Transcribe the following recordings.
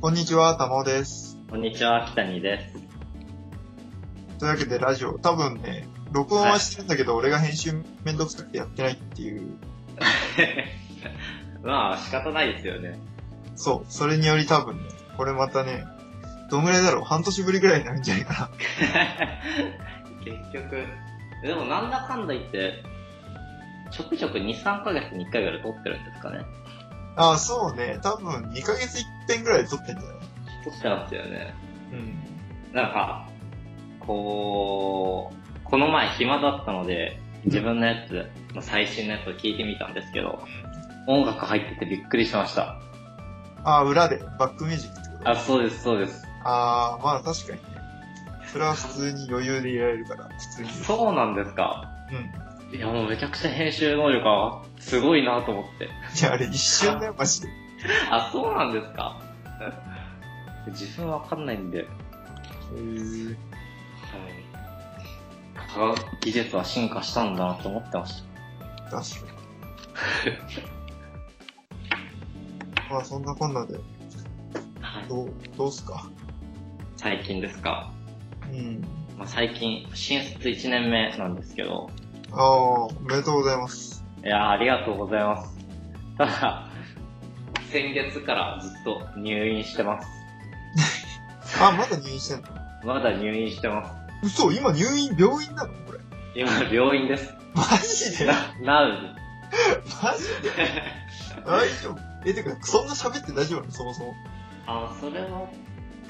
こんにちは、たまおです。こんにちは、北谷です。というわけでラジオ、多分ね、録音はしてるんだけど、俺が編集めんどくさくてやってないっていう、まあ、仕方ないですよね。そう、それにより多分ね、これまたね、どんぐらいだろう？半年ぶりぐらいになるんじゃないか 結局、でもなんだかんだ言って、ちょくちょく2、3ヶ月に1回ぐらい撮ってるんですかね。な。ああ、そうね、多分2ヶ月1遍ぐらいで撮ってんじゃない？撮ってますよね。うん。なんか、こう、この前暇だったので、自分のやつ、最新のやつを聞いてみたんですけど、音楽入っててびっくりしました。ああ、裏で、バックミュージックってこと？あ、そうです、そうです。ああ、まあ確かにね。それは普通に余裕でいられるから、普通に。そうなんですか？うん。いや、もうめちゃくちゃ編集能力がすごいなと思って。いや、あれ一瞬だよ、マジで。あ、そうなんですか？自分わかんないんで、はい。へー科学技術は進化したんだなと思ってまし確かに。まあそんなこんなで、た。はい。どう、どうすか？最近ですか？うん。まあ、最近、新卒1年目なんですけど、ああ、おめでとうございます。いやーありがとうございます。ただ、先月からずっと入院してます。あ、まだ入院してんの？まだ入院してます。嘘今入院、病院なの？これ。今、病院です。マジで？な、なう。マジで？大丈夫え、てか、そんな喋って大丈夫なの？そもそも。あ、それは、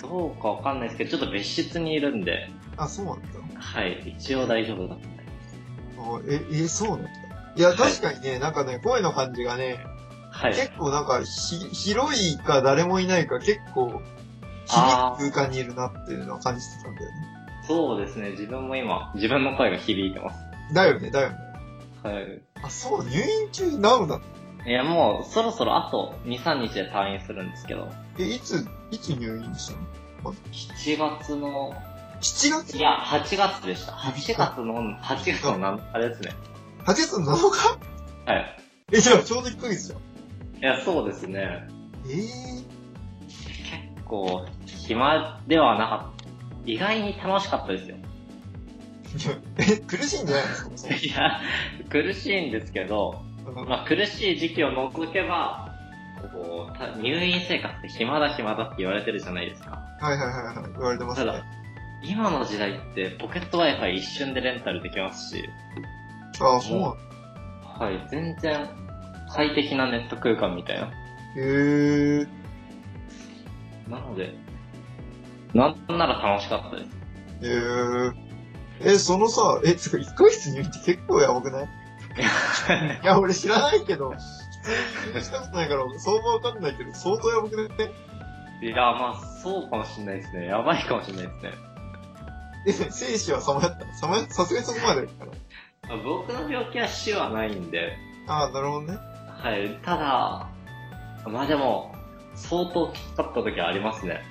どうかわかんないですけど、ちょっと別室にいるんで、あ、そうなんだ。はい、一応大丈夫だえ、え、そうなんだ。いや、確かにね、なんかね、声の感じがね、はい。結構なんか、ひ、広いか誰もいないか結構、響く空間にいるなっていうのは感じてたんだよね。そうですね、自分も今、自分の声が響いてます。だよね、だよね。はい。あ、そう、入院中ナウだ。いや、もう、そろそろあと2、3日で退院するんですけど、え、いつ、いつ入院したの？7月の、?7 月？いや、8月でした。8月の、8月のなん、あれですね。8月7日？はい。え、じゃあちょうど1ヶ月じゃん。いや、そうですね。え結構、暇ではなかった。意外に楽しかったですよ。ー、いやえ、苦しいんじゃないのそもそもいや、苦しいんですけど、まあ、苦しい時期を除けば、こうた入院生活って暇だ暇だって言われてるじゃないですか。はいはいはいはい、言われてますねただ。、今の時代ってポケット Wi-Fi 一瞬でレンタルできますし、ああ、そう。はい、全然快適なネット空間みたいな。へえ。なので、なんなら楽しかったです。えー、え、そのさ、え、つか1ヶ月入院って結構やばくない？いや、俺知らないけど、普通に入院したことないから、相場わかんないけど、相当やばくない？いや、まあ、そうかもしれないですね。やばいかもしれないですね。え、生死はさまやったの？さまや、さすがにそこまでいったのまあ僕の病気は死はないんで、ああ、なるほどね。はい、ただ、まあでも、相当きつかった時はありますね。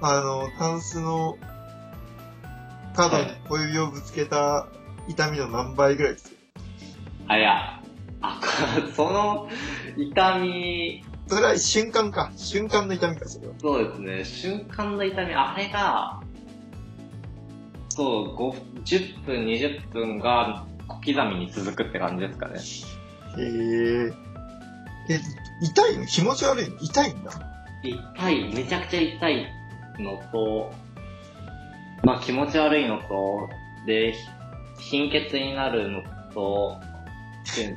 あの、タンスの角に小指をぶつけた痛みの何倍ぐらいです？あ、いや、あ、その痛み、それは瞬間か。瞬間の痛みか、それは。そうですね、瞬間の痛み、あれが、そう、5 10分、20分が小刻みに続くって感じですかね。へえ。え、痛いの？気持ち悪いの？痛いんだ？痛い、めちゃくちゃ痛いのと、まあ気持ち悪いのと、で、貧血になるのと、で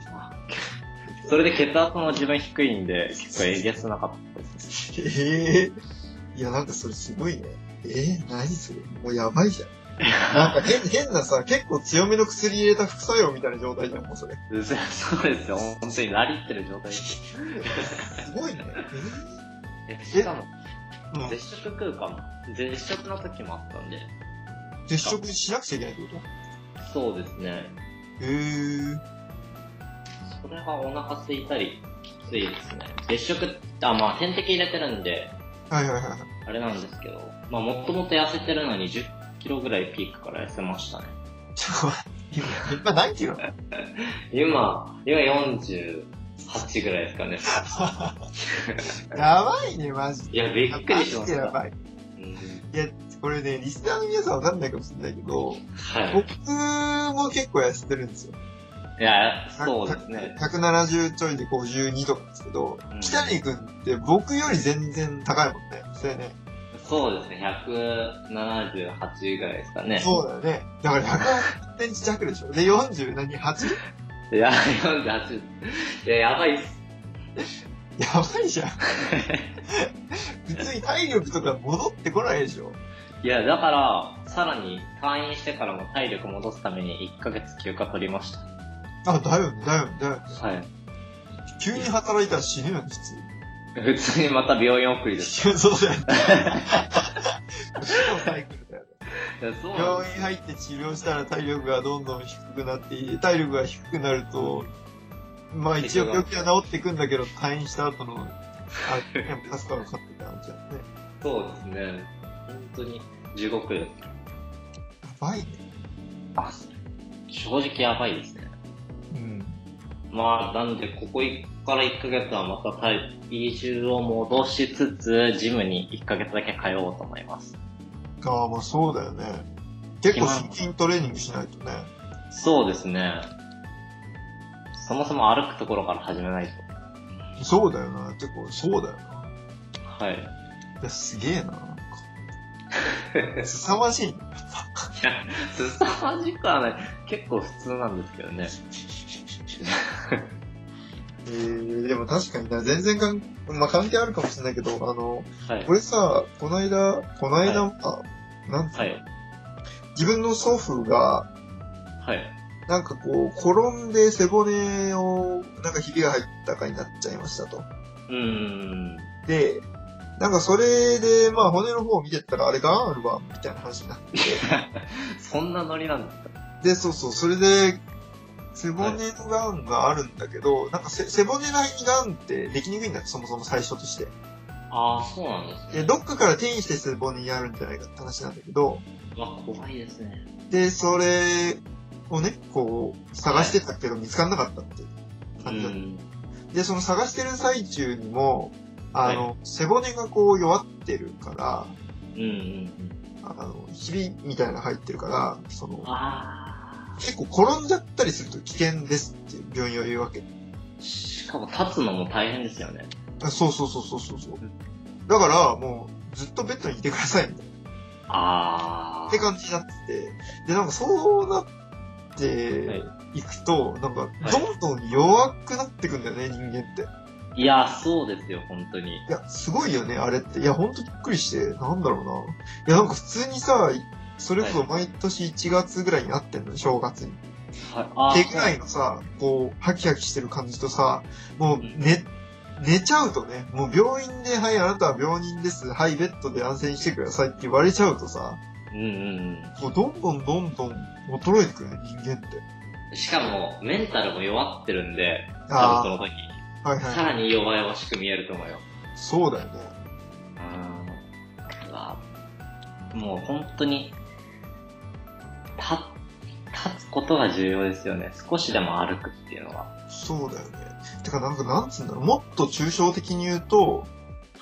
それで血圧も自分低いんで、結構えげつなかったですね。へえ。いや、なんかそれすごいね。えー、何それ？もうやばいじゃん。なんか変、変なさ、結構強めの薬入れた副作用みたいな状態じゃん、もうそれ。そうですよ、本当になりってる状態です。すごいね。えしかも、えー、うん。絶食空間、絶食の時もあったんで、絶食しなくちゃいけないってこそうですね。とへえ。それがお腹空いたり、きついですね。絶食、あ、まあ点滴入れてるんで、はいはいはいはい。あれなんですけど、まあもともと痩せてるのに10キロぐらいピークから痩せましたね。ちょっと待って、今、今何キロ？今、今40、8ぐらいですかね。やばいね、マジで。いや、びっくりしました。マジでやばい。うんいや、これね、リスナーの皆さんわかんないかもしれないけど、はい。僕も結構痩せてるんですよ。いや、そうですね。170ちょいで52とかですけど、うん北谷くんって僕より全然高いもんね。そうやね。そうですね。178ぐらいですかね。そうだよね。だから180センチ弱でしょ。で、40何 ?8? いや、48。いや、やばいっす。やばいじゃん。普通に体力とか戻ってこないでしょ。いや、だから、さらに退院してからも体力戻すために1ヶ月休暇取りましあ、だよね、だよね、だよね。た。はい。急に働いたら死ぬよね、普通。普通にまた病院送りです。そうだよサイクルだよね。病院入って治療したら体力がどんどん低くなってい体力が低くなると、まあ一応病気は治っていくんだけど、退院した後の、あ、やっぱ助かるかって感じだよね。そうですね。本当に地獄です。やばいね。あ、正直やばいですね。うん。まあ、なんで、ここから1ヶ月はまた体重を戻しつつ、ジムに1ヶ月だけ通おうと思います。ああ、まあそうだよね。結構腹筋トレーニングしないとね。そうですね。そもそも歩くところから始めないと。そうだよな。結構そうだよな。はい。いや、すげえな。なんか凄まじいね。いや、凄まじくはない。結構普通なんですけどね。えー、でも確かにな、全然かん、まあ関係あるかもしれないけど、あの、はいこ。れさ、この間、この間、あなんつうの、はい。自分の祖父が、はい。なんかこう、転んで背骨を、なんかひびが入ったかになっちゃいましたと。うーん。で、なんかそれで、まあ骨の方を見てったら、あれがあるわ、みたいな話になって。そんなノリなんですかで、そうそう、それで、背骨のガンがあるんだけど、なんかせ背骨内にガンってできにくいんだって、そもそも最初として。ああ、そうなんですで、ね。どっかから転移して背骨にあるんじゃないかって話なんだけど、うわ、怖いですね。で、それをね、こう、探してたけど見つからなかったっていうう感じだった。ん。で、その探してる最中にも、あの、背骨がこう弱ってるから、うんうんうん。あの、ひびみたいなの入ってるから、その、あ結構転んじゃったりすると危険ですっていう病院は言うわけ。あ。しかも立つのも大変ですよね。あそうそうそうそうそうそう。だから、もう、ずっとベッドにいてくださいみたいな。ああ。って感じになってて、で、なんかそうなっはていいくと、なんか、はいどんどん弱くなってくんだよね、人間って。いや、そうですよ、本当に。いや、すごいよね、あれって。いや、ほんとびっくりして、なんだろうな。いや、なんか普通にさ、それこそ毎年1月ぐらいになってんのよ、正月に。はい。あ手ぐらいのさ、こう、ハキハキしてる感じとさ、もう、寝、寝ちゃうとね、もう病院で、はい、あなたは病人です。はい、ベッドで安静にしてくださいって言われちゃうとさ、うんうんもうどんどんどんどん衰えてくるね、人間って。うん。しかも、メンタルも弱ってるんで、多分あその時。あ、はいさはい。らに弱々しく見えると思うよ。そうだよね。うん。うわもう本当に、立、立つことが重要ですよね。少しでも歩くっていうのは。そうだよね。てかなんかなんつうんだろう、もっと抽象的に言うと、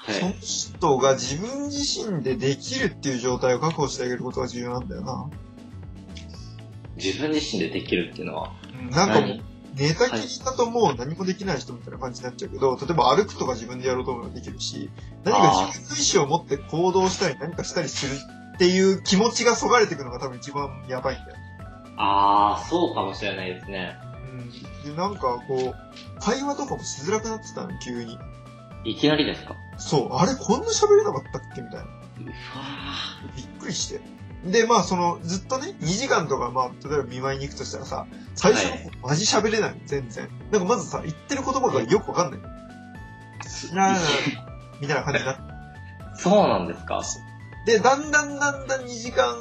そのはい。人が自分自身でできるっていう状態を確保してあげることが重要なんだよな。自分自身でできるっていうのは？なんかもう何？寝たきりだともう何もできない人みたいな感じになっちゃうけど、例えば歩くとか自分でやろうと思えばできるし、何か自分の意思を持って行動したり何かしたりするっていう気持ちがそがれていくのが多分一番やばいんだよ。ああ、そうかもしれないですね。うん。で、なんかこう、会話とかもしづらくなってたの、急に。いきなりですか？そう、あれこんな喋れなかったっけみたいな。うわびっくりして。で、まあ、その、ずっとね、2時間とか、まあ、例えば見舞いに行くとしたらさ、最初の方、マジ喋れないの、全然。なんかまずさ、言ってる言葉がよくわかんない。なあ みたいな感じになって。ーそうなんですか？で、だんだんだんだん2時間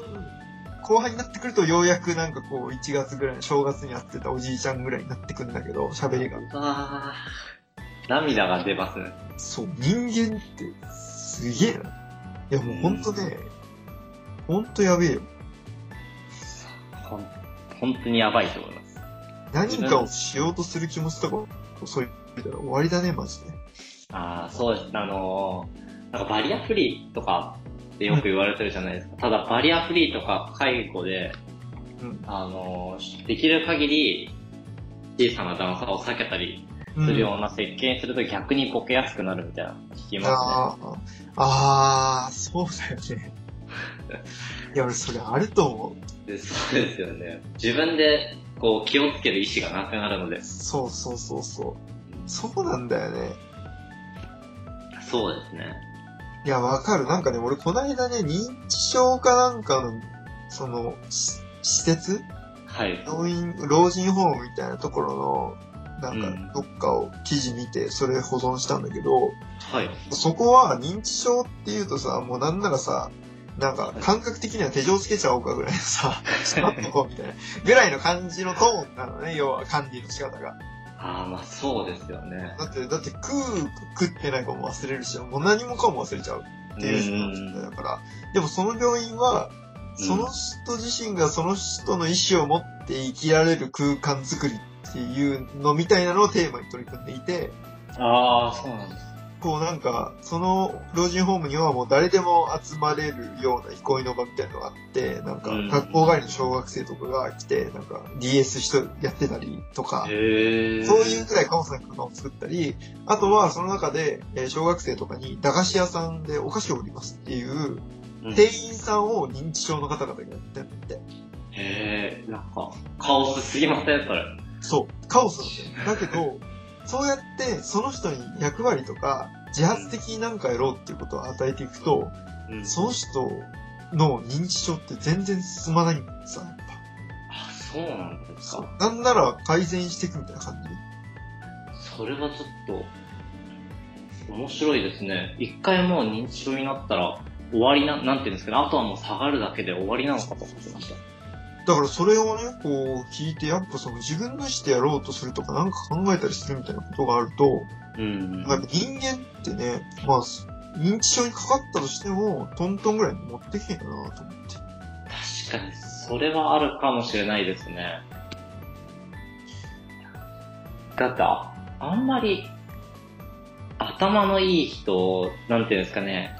後半になってくると、ようやくなんかこう、1月ぐらいの正月に会ってたおじいちゃんぐらいになってくるんだけど、喋りが。うわー涙が出ますね。そう、人間って、すげえな。いや、もうほんとね、ほんとやべえよ。ほん本当にやばいと思います。何かをしようとする気持ちとか、そういうたら終わりだね、マジで。ああ、そうです。あのーなんかバリアフリーとかってよく言われてるじゃないですか。ただバリアフリーとか介護で、うん。あのーできる限り小さな段差を避けたりうんするような設計にすると逆にボケやすくなるみたいなの聞きまあーあー、そうだよね。いや、俺それあると思う。そうですよね。自分でこう気をつける意思がなくなるので。そうそうそうそう。そうなんだよね。そうですね。いや、わかる。なんかね、俺この間ね、認知症かなんかの、その、し施設？はい。病院、老人ホームみたいなところの、なんうんか、どっかを記事見て、それ保存したんだけど、はい。そこは認知症っていうとさ、もうなんならさ、なんか感覚的には手錠つけちゃおうかぐらいのさ、しまっとこうみたいな、ぐらいの感じのトーンなのね、要は管理の仕方が。ああ、まあそうですよね。だって、だって食う、食ってないかも忘れるし、もう何もかも忘れちゃうっていう人だから。でもその病院は、その人自身がその人の意思を持って生きられる空間づくりっていうのみたいなのをテーマに取り組んでいて、ああ、そうなんです。こうなんか、その老人ホームにはもう誰でも集まれるような憩いの場みたいなのがあって、なんかうん学校帰りの小学生とかが来て、なんか DS 人やってたりとか。そういうくらいカオスな空間を作ったり、あとはその中で、えー小学生とかに駄菓子屋さんでお菓子を売りますっていう、うん店員さんを認知症の方々がやってるって。へえ、なんか、カオスすぎません？それ。そう、カオスなんだよ。だけど、そうやってその人に役割とか、自発的に何かやろうっていうことを与えていくと、うんその人の認知症って全然進まないんだよさ、やっぱ。あ、そうなんですか。なんなら改善していくみたいな感じ。それはちょっと、面白いですね。一回もう認知症になったら、終わりな、なんていうんですかね。あとはもう下がるだけで終わりなのかと思ってました。だからそれをね、こう聞いて、やっぱその自分の意思でやろうとするとかなんか考えたりするみたいなことがあると、うん。やっぱ人間ってね、まあ、認知症にかかったとしても、トントンぐらいに持ってけんだなと思って。確かに、それはあるかもしれないですね。だって、ああんまり、頭のいい人、なんていうんですかね、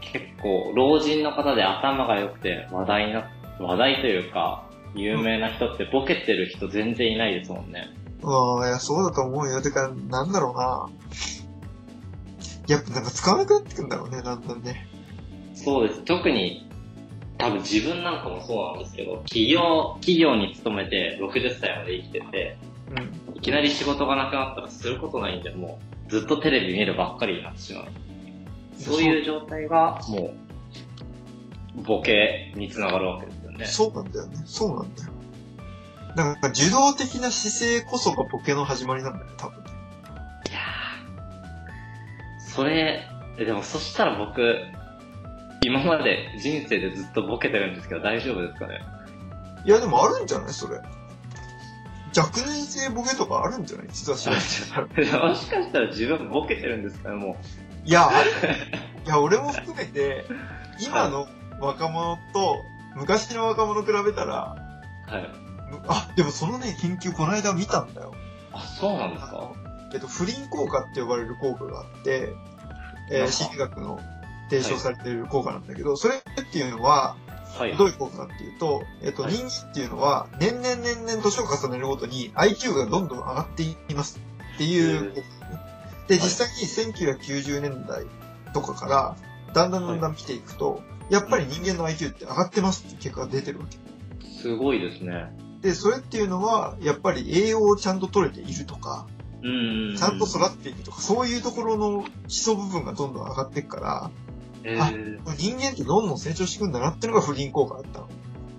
結構、老人の方で頭が良くて話題な、話題というか、有名な人ってボケてる人全然いないですもんね。ああ、いや、そうだと思うよ。てか、なんだろうな。やっぱなんか使わなくなってくんだろうね、だんだんね。そうです。特に、多分自分なんかもそうなんですけど、企業、企業に勤めて60歳まで生きてて、うん。いきなり仕事がなくなったらすることないんで、もうずっとテレビ見るばっかりになってしまう。そういう状態が、もう、ボケにつながるわけですよね。そうなんだよね。そうなんだよ。なんか、受動的な姿勢こそがボケの始まりなんだよね、多分。いやーそれ、えでもそしたら僕、今まで人生でずっとボケてるんですけど大丈夫ですかね？いや、でもあるんじゃない？それ。若年性ボケとかあるんじゃない？実は知らない。もしかしたら自分ボケてるんですかね？もいや。いや、俺も含めて、今の若者と昔の若者比べたら、う。はい。むあ、でもそのね、研究この間見たんだよ。あ、そうなんですか？えっと、不倫効果って呼ばれる効果があって、えー、なんか心理学の提唱されている効果なんだけど、それっていうのは、はい。どういう効果かっていうと、えっと、はい人間っていうのは、年々年々年を重ねるごとに IQ がどんどん上がっていきますっていう効果ね。で、はい実際に1990年代とかから、だんだんだんだん見ていくと、やっぱり人間の IQ って上がってますって結果が出てるわけ。すごいですね。で、それっていうのは、やっぱり栄養をちゃんと取れているとか、うん。ちゃんと育っていくとか、そういうところの基礎部分がどんどん上がっていくから、えー、人間ってどんどん成長していくんだなっていうのが不倫効果だったの。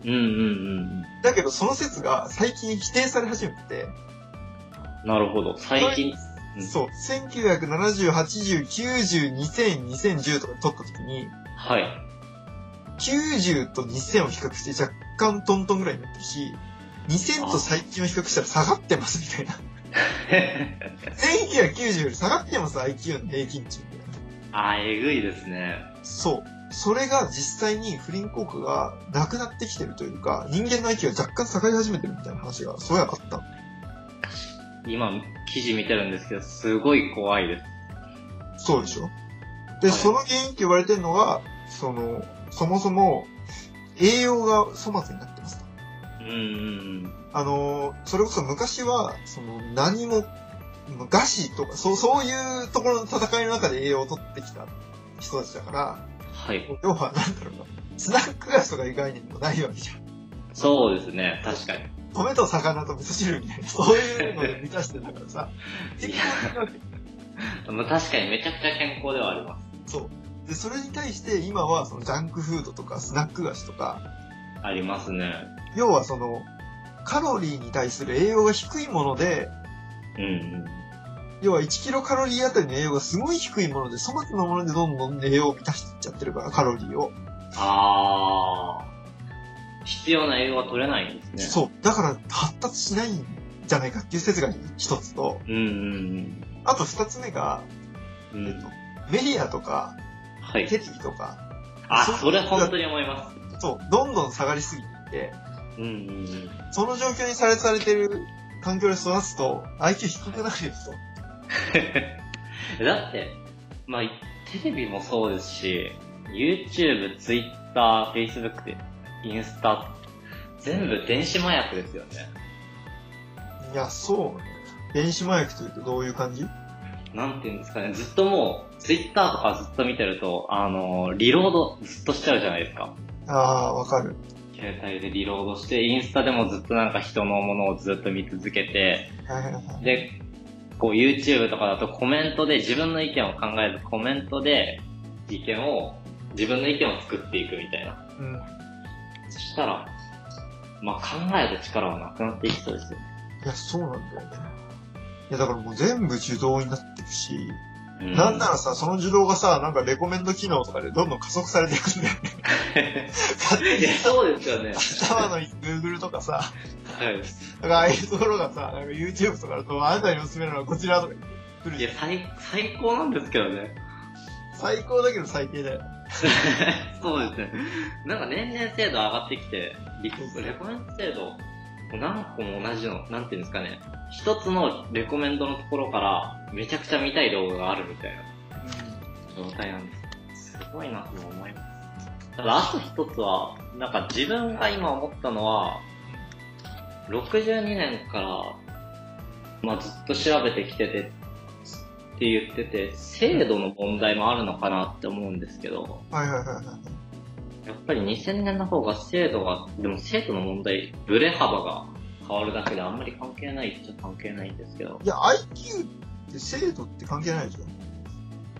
うんうんうんだけど、その説が最近否定され始めて、うん。なるほど。最近、うんそう、1970、80、90、2000、2010とか取った時に、はい。90と2000を比較して若干トントンぐらいになってるし、2000と最近を比較したら下がってますみたいな。1990より下がってます IQ の平均値。あー、えぐいですね。そう。それが実際に不倫効果がなくなってきてるというか、人間の IQ が若干下がり始めてるみたいな話が、そうやあったの。今、記事見てるんですけど、すごい怖いです。そうでしょで、はいその原因って言われてるのが、その、そもそも、栄養が粗末になってますと。うんうんあの、それこそ昔は、その、何も、餓死とか、そう、そういうところの戦いの中で栄養を取ってきた人たちだから、はい。要は、なんだろうな、スナック菓子とかいう概念もないわけじゃん。そうですね、確かに。米と魚と味噌汁みたいな、そういうので満たしてんだからさ、確かにめちゃくちゃ健康ではあります。そう。で、それに対して今は、そのジャンクフードとかスナック菓子とか、ありますね。要はその、カロリーに対する栄養が低いもので、うんうん。要は1キロカロリーあたりの栄養がすごい低いもので、粗末なものでどんどん栄養を満たしていっちゃってるから、カロリーを。あー。必要な栄養は取れないんですね。そう。だから発達しないんじゃないかっていう説が一つと、う。うんうんあと二つ目が、うん。うんえっと、メディアとか、はい。テレビとか、あ、それ本当に思います。そう、どんどん下がりすぎていて、うんうんうん。その状況にされされてる環境で育つと、IQ 低くなるよと。だって、まあ、テレビもそうですし、YouTube、Twitter、Facebook で、インスタ、全部電子麻薬ですよね。いや、そうね。電子麻薬というとどういう感じ？なんていうんですかね、ずっともう、Twitter とかずっと見てると、あの、リロードずっとしちゃうじゃないですか。ああ、わかる。携帯でリロードして、インスタでもずっとなんか人のものをずっと見続けて。で、こう YouTube とかだとコメントで自分の意見を考えずコメントで意見を、自分の意見を作っていくみたいな。うん。そしたら、まあ考える力はなくなっていきそうですよね。いや、そうなんだよね。いや、だからもう全部受動になってるし、うんなんならさ、その受動がさ、なんかレコメンド機能とかでどんどん加速されていくんだよね。いや、そうですよね。頭の Google とかさ、はい。なんかああいうところがさ、なんか YouTube とかだと、あなたにおすすめなのはこちらとか来るいや最、最高なんですけどね。最高だけど最低だよ。そうですね。なんか年々精度上がってきて、リコレコメンド精度、何個も同じの、なんていうんですかね。一つのレコメンドのところから、めちゃくちゃ見たい動画があるみたいな状態なんです。すごいなと思います。ただ、あと一つは、なんか自分が今思ったのは、62年から、まあずっと調べてきてて、って言ってて、制度の問題もあるのかなって思うんですけど、はいはいはいはい。やっぱり2000年の方が制度が、でも制度の問題、ブレ幅が変わるだけであんまり関係ないっちゃ関係ないんですけど。いや、IQ って精度って関係ないでしょ？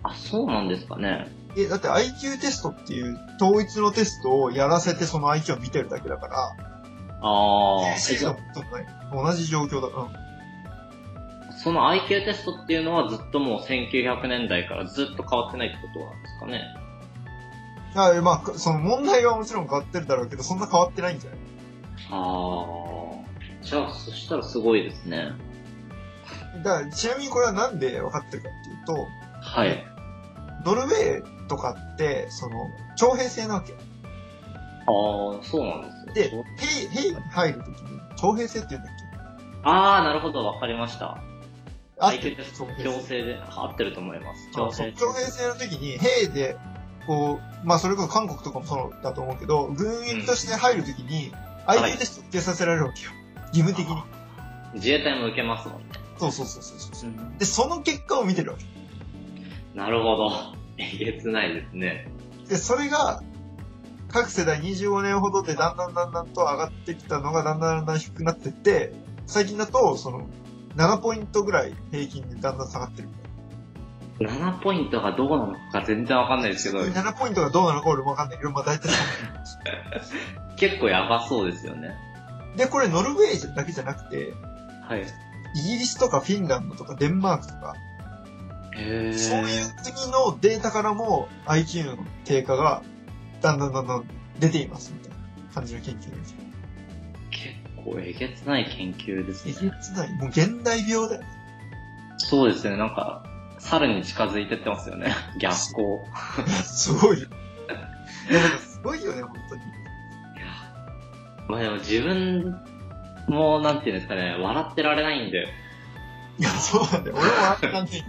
あ、そうなんですかね。え、だって IQ テストっていう統一のテストをやらせてその IQ を見てるだけだから、ああ、精度もとない。同じ状況だから。その IQ テストっていうのはずっともう1900年代からずっと変わってないってことなんですかね。あまあ、その問題はもちろん変わってるだろうけど、そんな変わってないんじゃない？ああ。じゃあ、そしたらすごいですね。だから、ちなみにこれはなんで分かってるかっていうと、はい。ノルウェーとかって、その、徴兵制なわけよ。ああ、そうなんですでよ。、兵、兵に入るときに、徴兵制って言うんだっああ、なるほど、わかりました。けあテスト強制で合ってると思います。そうそう徴兵制の時に、兵で、こう、まあそれこそ韓国とかもそうだと思うけど、軍役として入る時に、はい IQ テスト受けさせられるわけよ。義務的に。自衛隊も受けますもんね。そうそうそうそうそう。で、その結果を見てるわけ。なるほど。えげつないですね。で、それが、各世代25年ほどでだんだんだんだんと上がってきたのがだんだんだんだん低くなってって、最近だと、その、7ポイントぐらい平均でだんだん下がってるみたい7ポイントがどうなのか全然わかんないですけど、な。7ポイントがどうなのか俺もわかんないけど、まあ大体結構やばそうですよね。で、これノルウェーだけじゃなくて、はい。イギリスとかフィンランドとかデンマークとか、へーそういう国のデータからも IQ の低下がだんだんだんだん出ていますみたいな感じの研究ですよ。結構えげつない研究ですえね。げつない。もう現代病だよ。そうですね、なんか、猿に近づいてってますよね。逆光。すごい。いや、すごいよね、本当に。まあでも自分も、なんていうんですかね、笑ってられないんで、いや、そうなんだよ。俺もあったんだよ。す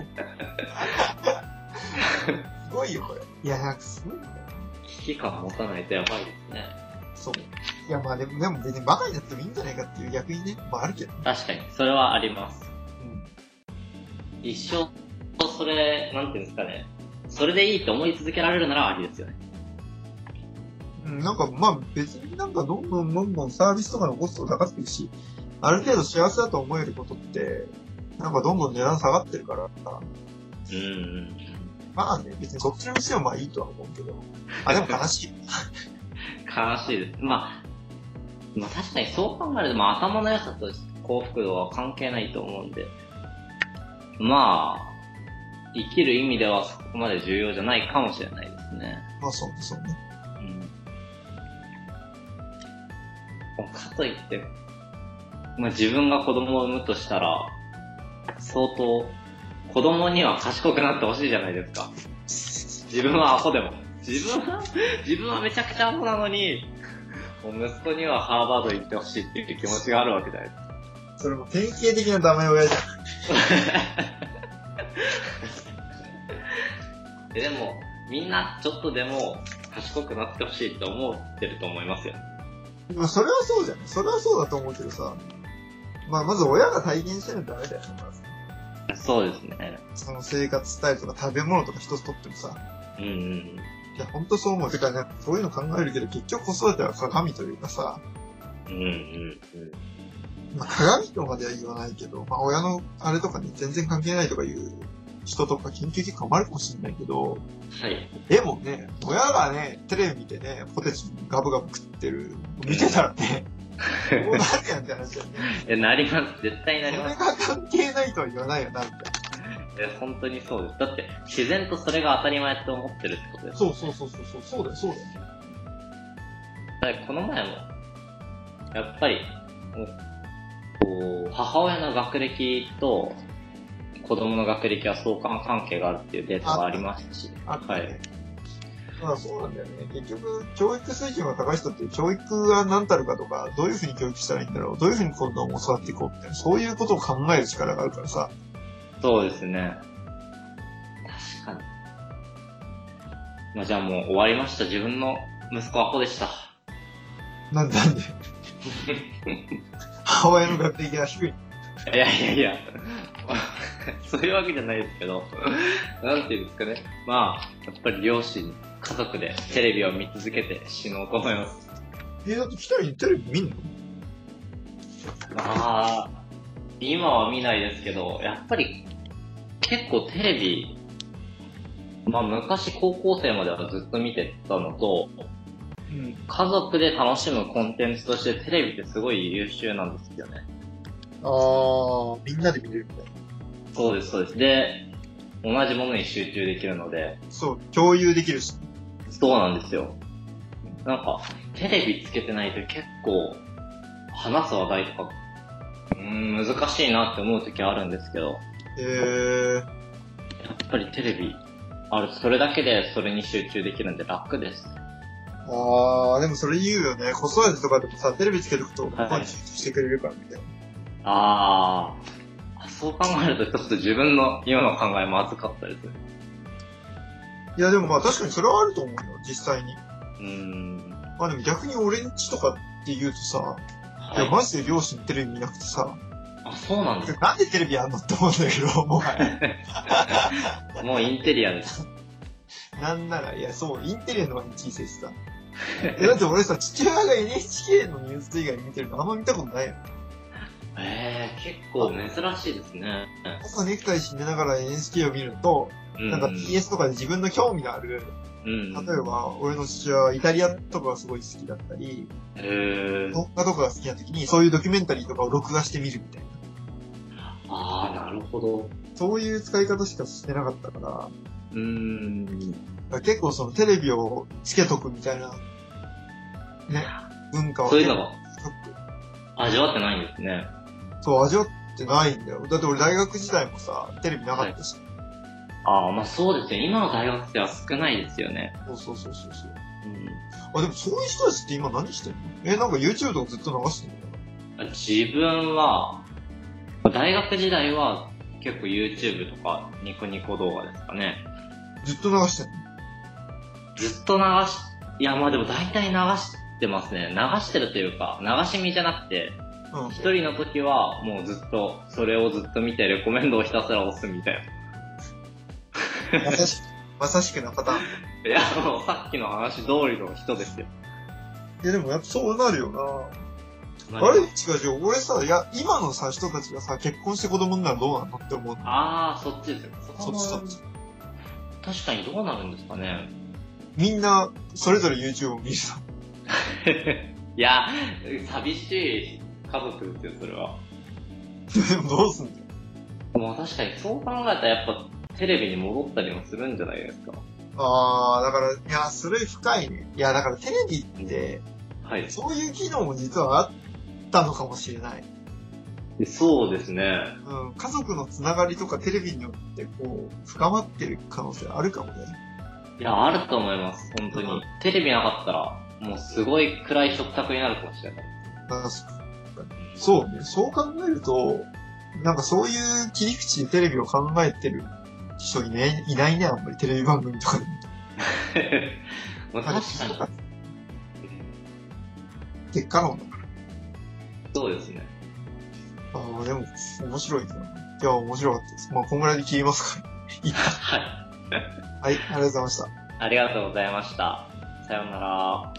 ごいよ、これ。いや、なんかすごいよ。危機感持たないとやばいですね。そう。いや、まあでも、でも別にバカになってもいいんじゃないかっていう逆にね、まああるけど。確かに、それはあります。うん。一生、それ、なんていうんですかね。それでいいって思い続けられるならありですよね。うん、なんか、まあ別になんかどんどんどんどんサービスとかのコスト下がってるし、ある程度幸せだと思えることって、なんかどんどん値段下がってるから、うんうん。まあね、別にそっちの店はまあいいとは思うけど。あ、でも悲しい。悲しいです。まあ、まあ確かにそう考えると、まあ頭の良さと幸福度は関係ないと思うんで、まあ、生きる意味ではそこまで重要じゃないかもしれないですね。まあそうね、そうね。うん。かといって、まあ自分が子供を産むとしたら、相当、子供には賢くなってほしいじゃないですか。自分はアホでも。自分は、自分はめちゃくちゃアホなのに、もう息子にはハーバード行ってほしいっていう気持ちがあるわけじゃないですか。それも典型的なダメ親じゃん。ででも、みんなちょっとでも賢くなってほしいって思ってると思いますよ。まあそれはそうじゃん。それはそうだと思うけどさ。まあまず親が体現してるとダメだよね、まずそうですね。その生活スタイルとか食べ物とか一つとってもさ。うんうん。いや、ほんとそう思う。てかね、そういうの考えるけど、結局子育ては鏡というかさ、うんうんうん。まあ鏡とまでは言わないけど、まあ親のあれとかに全然関係ないとかいう人とか研究結果もあるかもしれないけど、はい。でもね、親がね、テレビ見てね、ポテチガブガブ食ってる、見てたらね、どうなるやんって話だよね。え、なります。絶対なそれります。が関係ないとは言わないよな、みたいな。え、本当にそうです。だって、自然とそれが当たり前って思ってるってことです。そうそうそうそうそう、そうだよ、そうだよ。だこの前も、やっぱり、こう、母親の学歴と子供の学歴は相関関係があるっていうデータがありましたし、あはい。まあそうなんだよね。結局、教育水準が高い人って、教育が何たるかとか、どういうふうに教育したらいいんだろう、どういうふうに子供を育っていこうみたいな、そういうことを考える力があるからさ。そうですね。確かに。まあじゃあもう終わりました。自分の息子はアホでした。なんでなんで？母親の学歴が低い。いやいやいや、そういうわけじゃないですけど、なんていうんですかね。まあ、やっぱり両親、家族でテレビを見続けて死のうと思います。え、だって来たりテレビ見んの？ああ、今は見ないですけど、やっぱり結構テレビ、まあ昔高校生まではずっと見てたのと、うん。家族で楽しむコンテンツとしてテレビってすごい優秀なんですよね。あー、みんなで見れるみたいな。そうです、そうです。で、同じものに集中できるので、そう、共有できるし。そうなんですよ。なんか、テレビつけてないと結構、話す話題とか、うーん、難しいなって思う時あるんですけど、えー、やっぱりテレビある、それだけでそれに集中できるんで楽です。あー、でもそれ言うよね。子育てとかでもさ、テレビつけると、こはいこに集中してくれるからみたいな。あー、そう考えるとちょっと自分の今の考えまずかったです。いや、でもまあ確かにそれはあると思うよ、実際に。うーん。まあでも逆に俺んちとかって言うとさ、いや、はい。マジで両親テレビ見なくてさ、あ、そうなんですなんでテレビやんのって思うんだけど、もはや。か。もうインテリアです。なんなら、いや、そう、インテリアの方が小さいしさ。え、だって俺さ、父親が NHK のニュース以外見てるのあんま見たことないよ。えー、結構珍しいですね。朝ネクタイ締めながら NHK を見ると、うん。なんか BS とかで自分の興味のある、うん。例えば、俺の父親はイタリアとかがすごい好きだったり。動画とかが好きな時に、そういうドキュメンタリーとかを録画して見るみたいな。あー、なるほど。そういう使い方しかしてなかったから、うーん。ら結構そのテレビをつけとくみたいな、ね、文化をそういうのが味わってないんですね。そう、味わってないんだよ。だって俺大学時代もさ、テレビなかったし。ああ、まあそうですよ。今の大学生は少ないですよね。そうそうそうそうそう。うん。あ、でもそういう人たちって今何してんの？え、なんか YouTube とかずっと流してんのか自分は、大学時代は結構 YouTube とかニコニコ動画ですかね。ずっと流してんの？ずっと流し、いやまあでも大体流してますね。流してるというか、流し見じゃなくて、うん。一人の時はもうずっと、それをずっと見てレコメンドをひたすら押すみたいまさしく、まさしくなパターン。な。いやもうさっきの話通りの人ですよ。いやでもやっぱそうなるよな。あれ違う違う。俺さ、いや、今のさ、人たちがさ、結婚して子供にならどうなんのって思うの。あー、そっちですよ。そっちそっち。確かにどうなるんですかね。みんな、それぞれ YouTube を見るさ。いや、寂しい家族ですよ、それは。で もどうすんの？まあ確かにそう考えたらやっぱテレビに戻ったりもするんじゃないですか。あー、だから、いや、それ深いね。いや、だからテレビって、はい。そういう機能も実はあったのかもしれない。そうですね。うん、家族のつながりとかテレビによってこう、深まってる可能性あるかもね。いや、あると思います、本当にうん。テレビなかったら、もうすごい暗い食卓になるかもしれない。確かに。そうね。そう考えると、なんかそういう切り口でテレビを考えてる人いないいないね、あんまりテレビ番組とかで。確かに。結果論だかそうですね。ら。ああ、でも、面白いな。いや、面白かったです。まあ、こんぐらいで切りますか ら。はい。はい、ありがとうございました。ありがとうございました。さようなら。